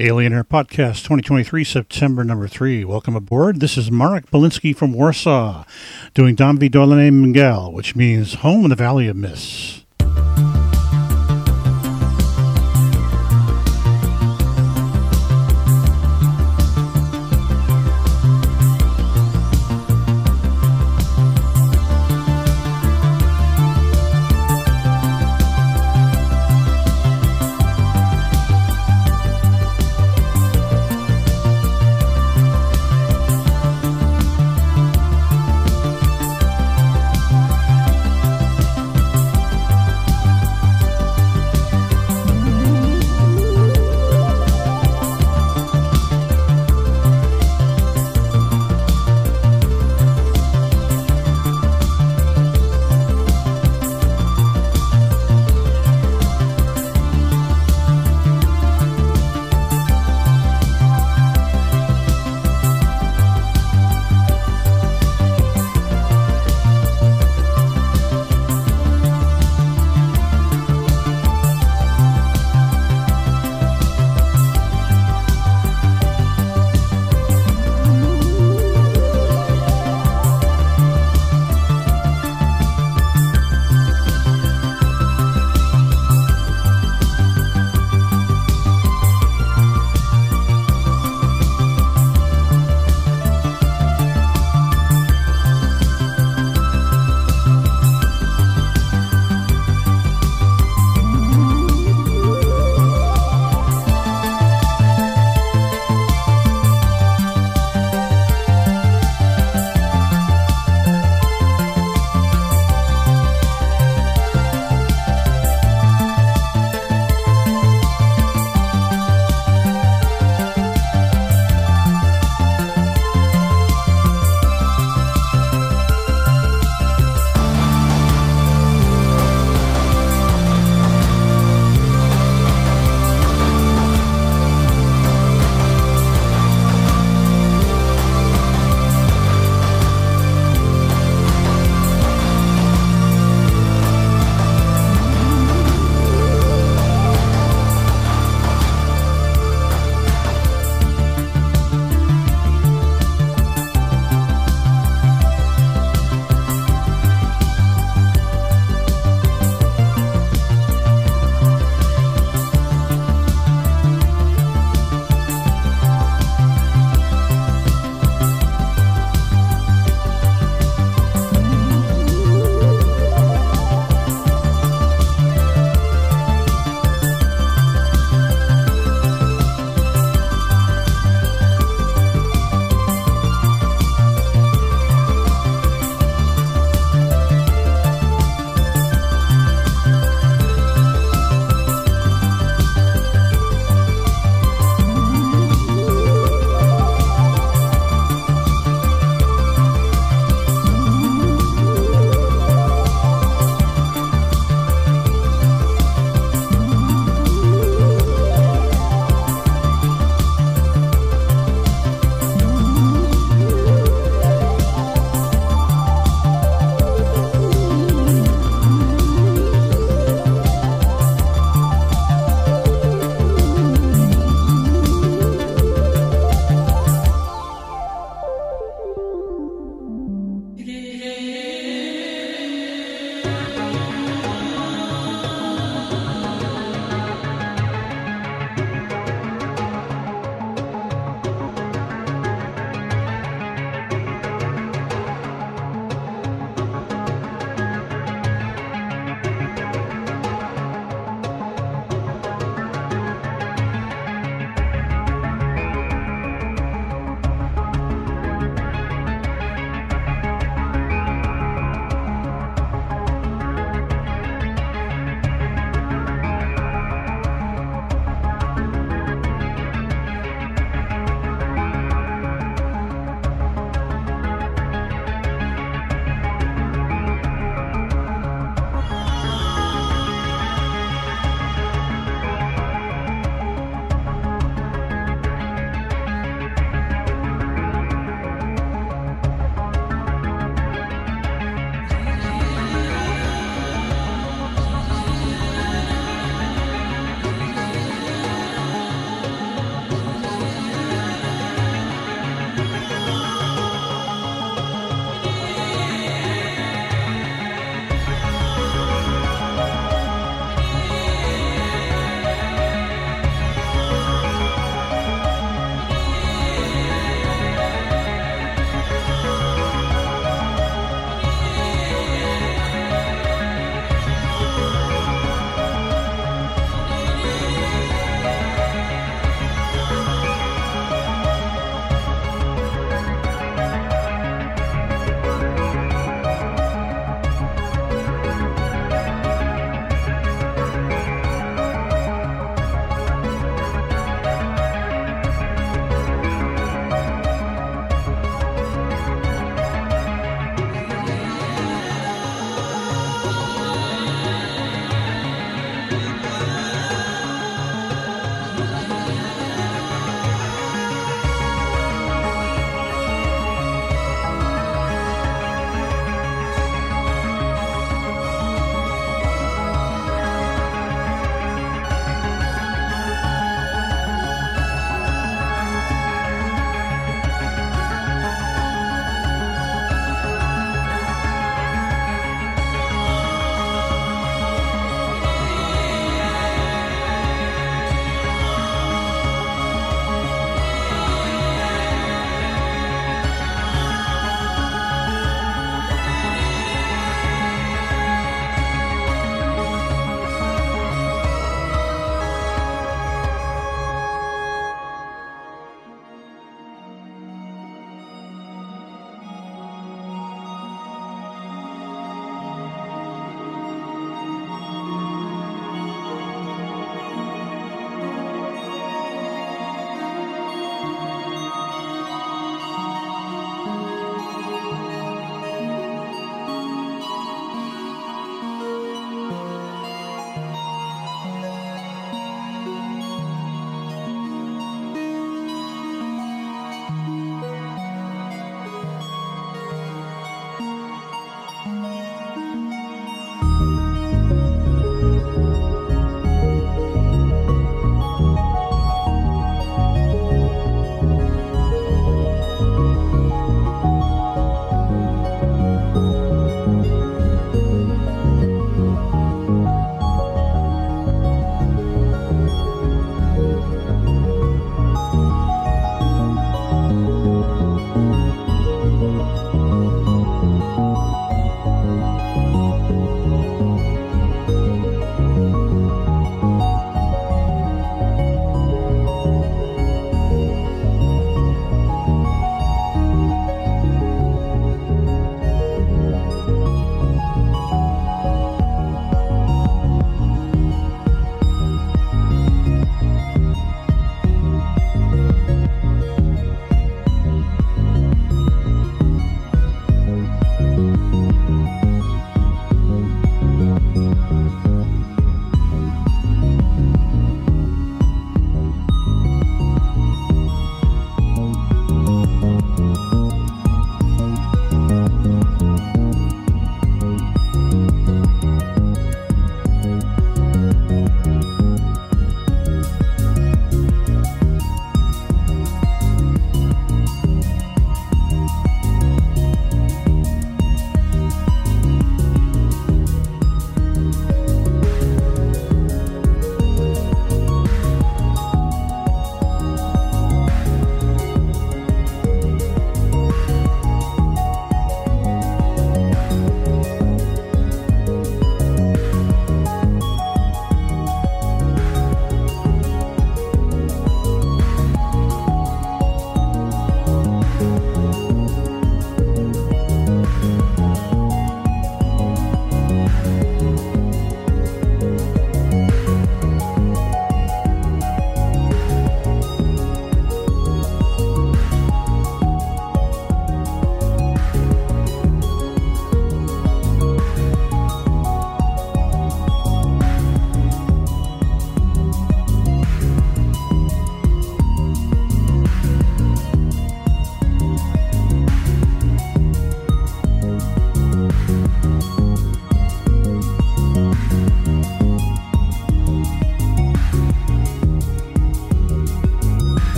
Alien Air Podcast 2023, September number three. Welcome aboard. This is Marek Biliński from Warsaw, doing Dom w dolinie mgieł, which means Home in the Valley of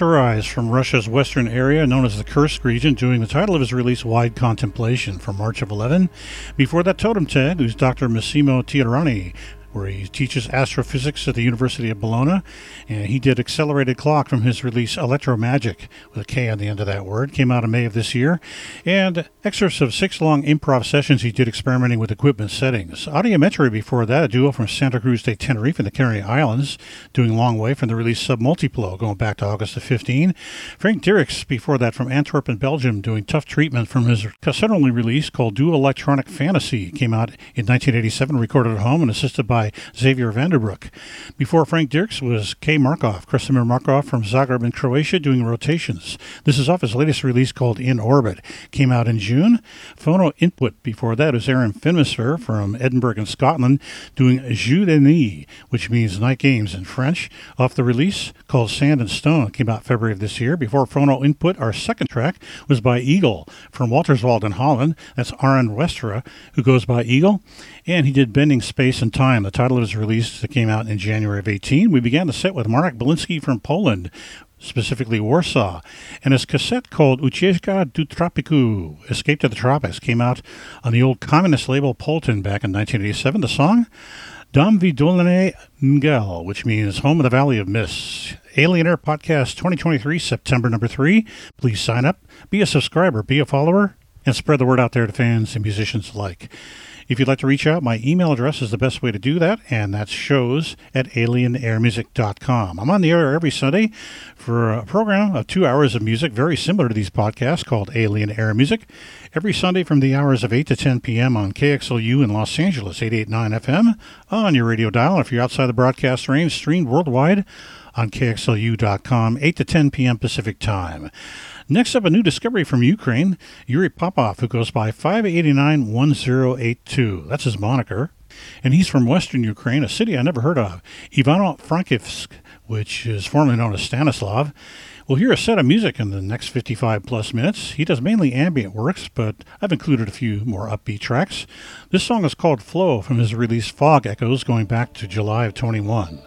Tetarise from Russia's western area, known as the Kursk region, doing the title of his release, Wide Contemplation, from March of 11. Before that, Totemtag, who's Dr. Massimo Teherani, where he teaches astrophysics at the University of Bologna. And he did Accelerated Clock from his release ElectroMagick, with a K on the end of that word. Came out in May of this year. And excerpts of six long improv sessions he did experimenting with equipment settings. Audiometría before that, a duo from Santa Cruz de Tenerife in the Canary Islands, doing Long Way from the release Submúltiplo, going back to August of 15. Frank Dierickx before that from Antwerp in Belgium, doing Tough Treatment from his suddenly release called Dual Electronic Fantasy. Came out in 1987, recorded at home and assisted by by Xavier Vanderbroek. Before Frank Dierickx was K. Markov, Krasimir Markov from Zagreb in Croatia, doing rotations. This is off his latest release called In Orbit. Came out in June. Phono Input before that is Aaron Finmisser from Edinburgh in Scotland, doing Jeux de Nuit, which means night games in French. Off the release called Sand and Stone. Came out February of this year. Before Phono Input, our second track was by Eagle from Walterswald in Holland. That's Aaron Westra, who goes by Eagle. And he did Bending Space and Time the title of his release that came out in January of 18. We began the set with Marek Biliński from Poland, specifically Warsaw, and his cassette called Ucieczka do Tropiku, Escape to the Tropics, came out on the old communist label Polton back in 1987. The song, Dom Vidolne Ngel, which means Home of the Valley of Mists. Alien Air Podcast 2023, September number three. Please sign up, be a subscriber, be a follower, and spread the word out there to fans and musicians alike. If you'd like to reach out, my email address is the best way to do that, and that's shows at alienairmusic.com. I'm on the air every Sunday for a program of two hours of music, very similar to these podcasts called Alien Air Music, every Sunday from the hours of 8 to 10 p.m. on KXLU in Los Angeles, 889 FM, on your radio dial. If you're outside the broadcast range, streamed worldwide on KXLU.com, 8 to 10 p.m. Pacific Time. Next up, a new discovery from Ukraine, Yuri Popov, who goes by 5891082. That's his moniker. And he's from western Ukraine, a city I never heard of, Ivano-Frankivsk, which is formerly known as Stanislav. We'll hear a set of music in the next 55 plus minutes. He does mainly ambient works, but I've included a few more upbeat tracks. This song is called Flow from his release Fog Echoes going back to July of 21.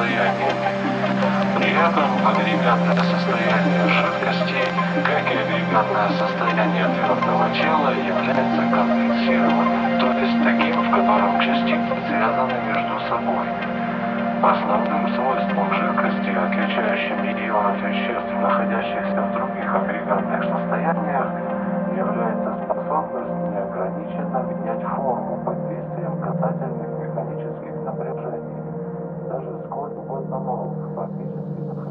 Состояниями. При этом агрегатное состояние жидкости, как и агрегатное состояние твердого тела, является конденсированным, то есть таким, в котором частицы связаны между собой. Основным свойством жидкости, отличающим ее от веществ, находящихся в других агрегатных состояниях, Thank you.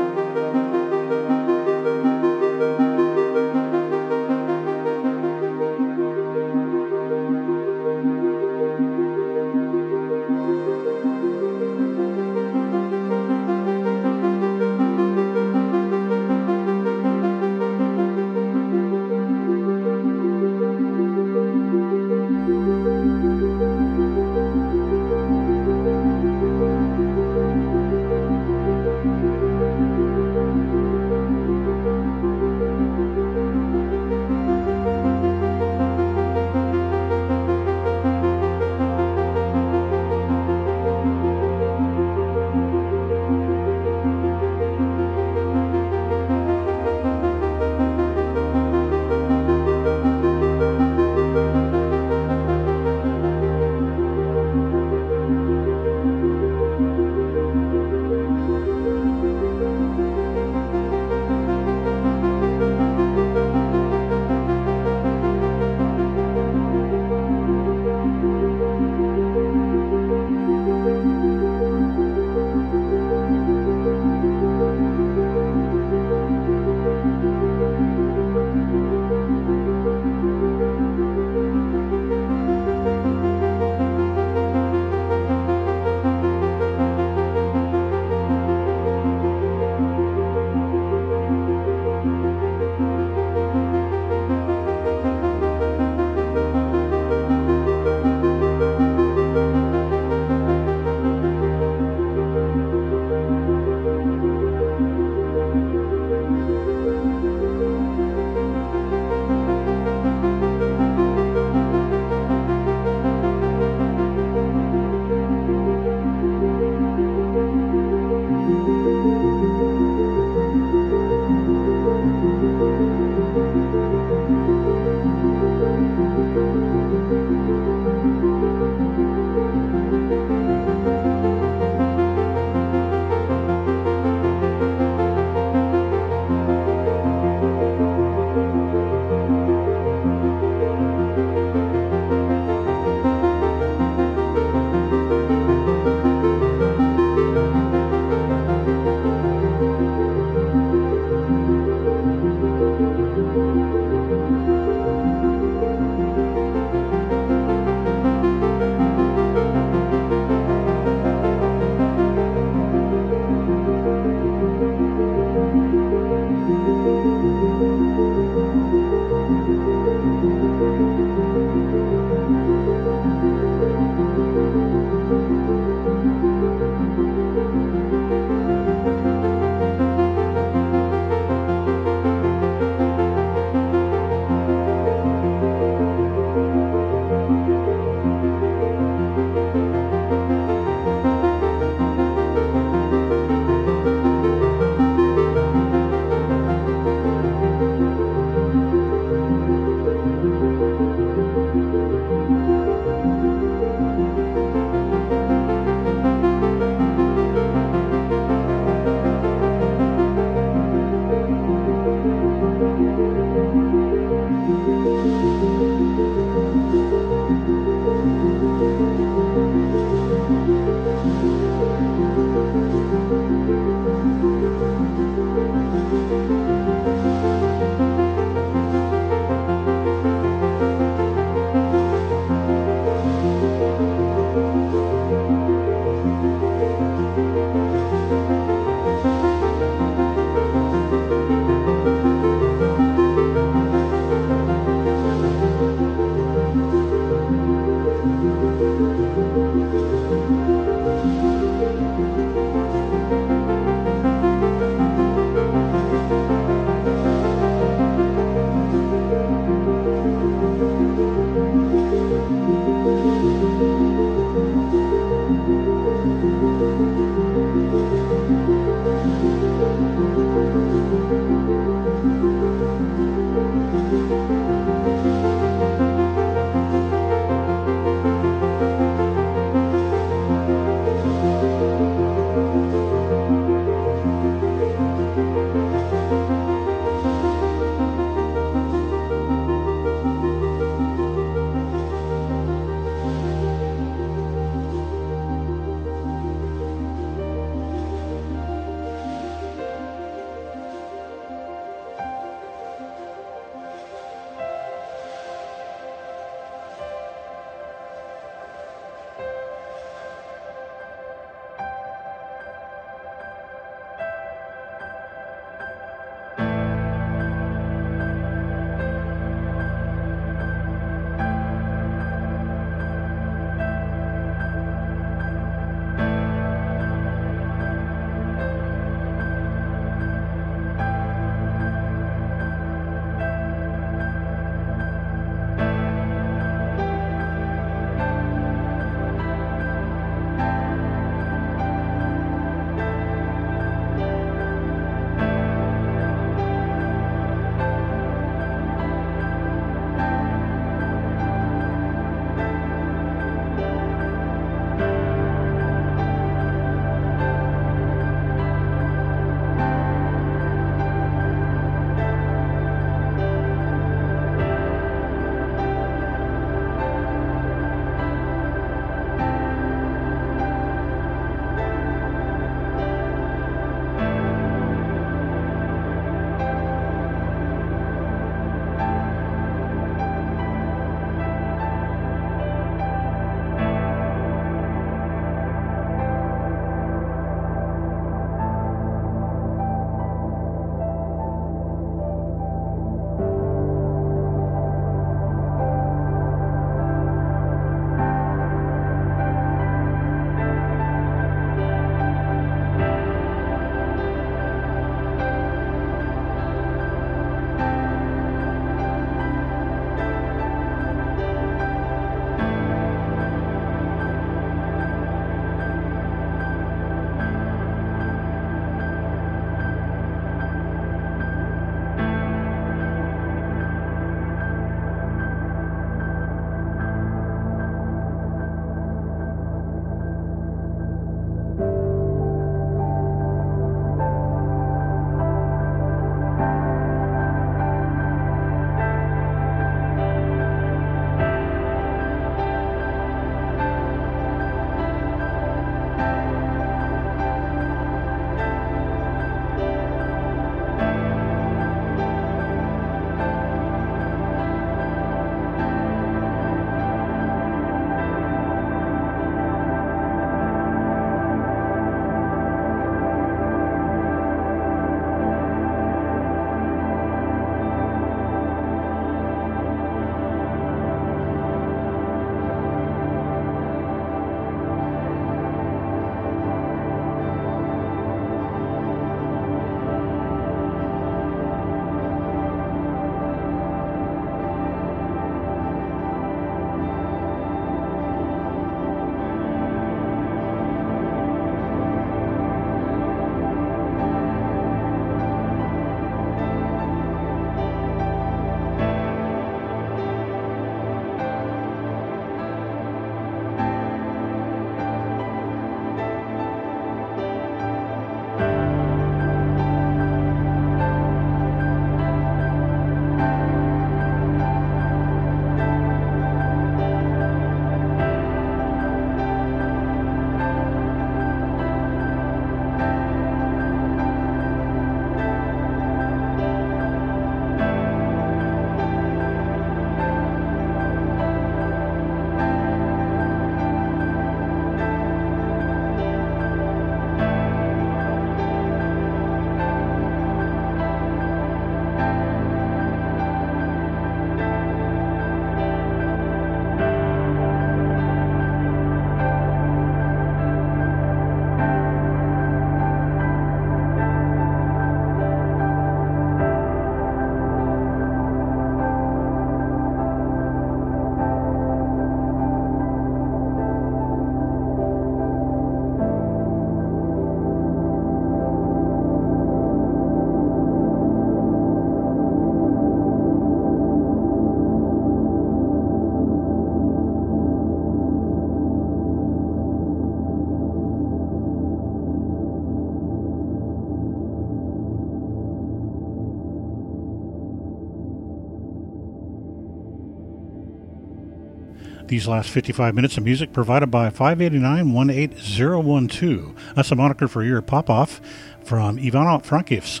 These last 55 minutes of music provided by 589 18012. That's a moniker for Yuri Popov from Ivano Frankivsk,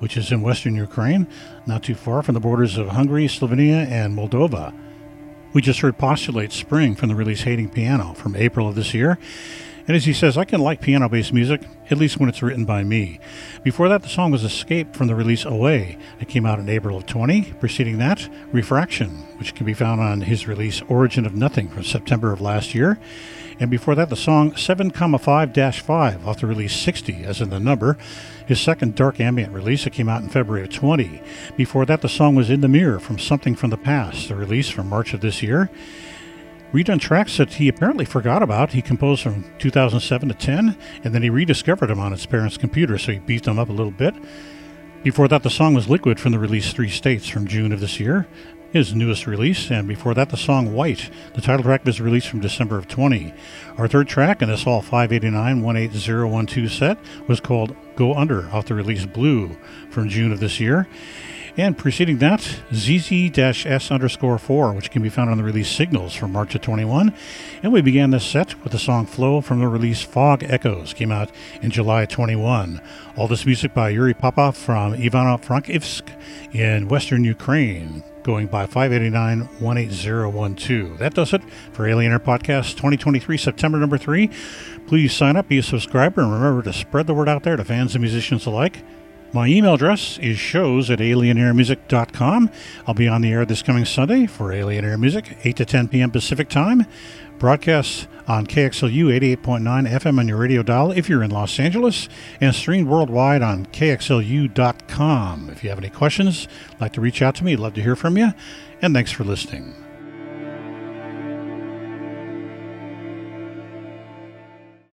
which is in western Ukraine, not too far from the borders of Hungary, Slovenia, and Moldova. We just heard Postulate Spring from the release Hating Piano from April of this year. And as he says, I can like piano based music, at least when it's written by me. Before that, the song was Escape from the release Away. It came out in April of 20. Preceding that, Refraction, which can be found on his release Origin of Nothing from September of last year. And before that, the song 7, 5 5 off the release 60, as in the number, his second dark ambient release. It came out in February of 20. Before that, the song was In the Mirror from Something from the Past, the release from March of this year redone tracks that he apparently forgot about. He composed from 2007 to 10, and then he rediscovered them on his parents' computer, so he beefed them up a little bit. Before that, the song was Liquid from the release Three States from June of this year, his newest release, and before that, the song White. The title track was released from December of 20. Our third track in this all 589 18012 set was called Go Under off the release Blue from June of this year. And preceding that, ZZ-S underscore 4, which can be found on the release Signals from March of 21. And we began this set with the song Flow from the release Fog Echoes, came out in July 21. All this music by Yuri Popov from Ivano-Frankivsk in western Ukraine going by 589 18012. That does it for Alien Air Podcast 2023, September number three. Please sign up, be a subscriber, and remember to spread the word out there to fans and musicians alike. My email address is shows at alienairmusic.com. I'll be on the air this coming Sunday for Alien Air Music, 8 to 10 p.m. Pacific Time. Broadcasts on KXLU 88.9 FM on your radio dial if you're in Los Angeles, and streamed worldwide on KXLU.com. If you have any questions, like to reach out to me, love to hear from you, and thanks for listening.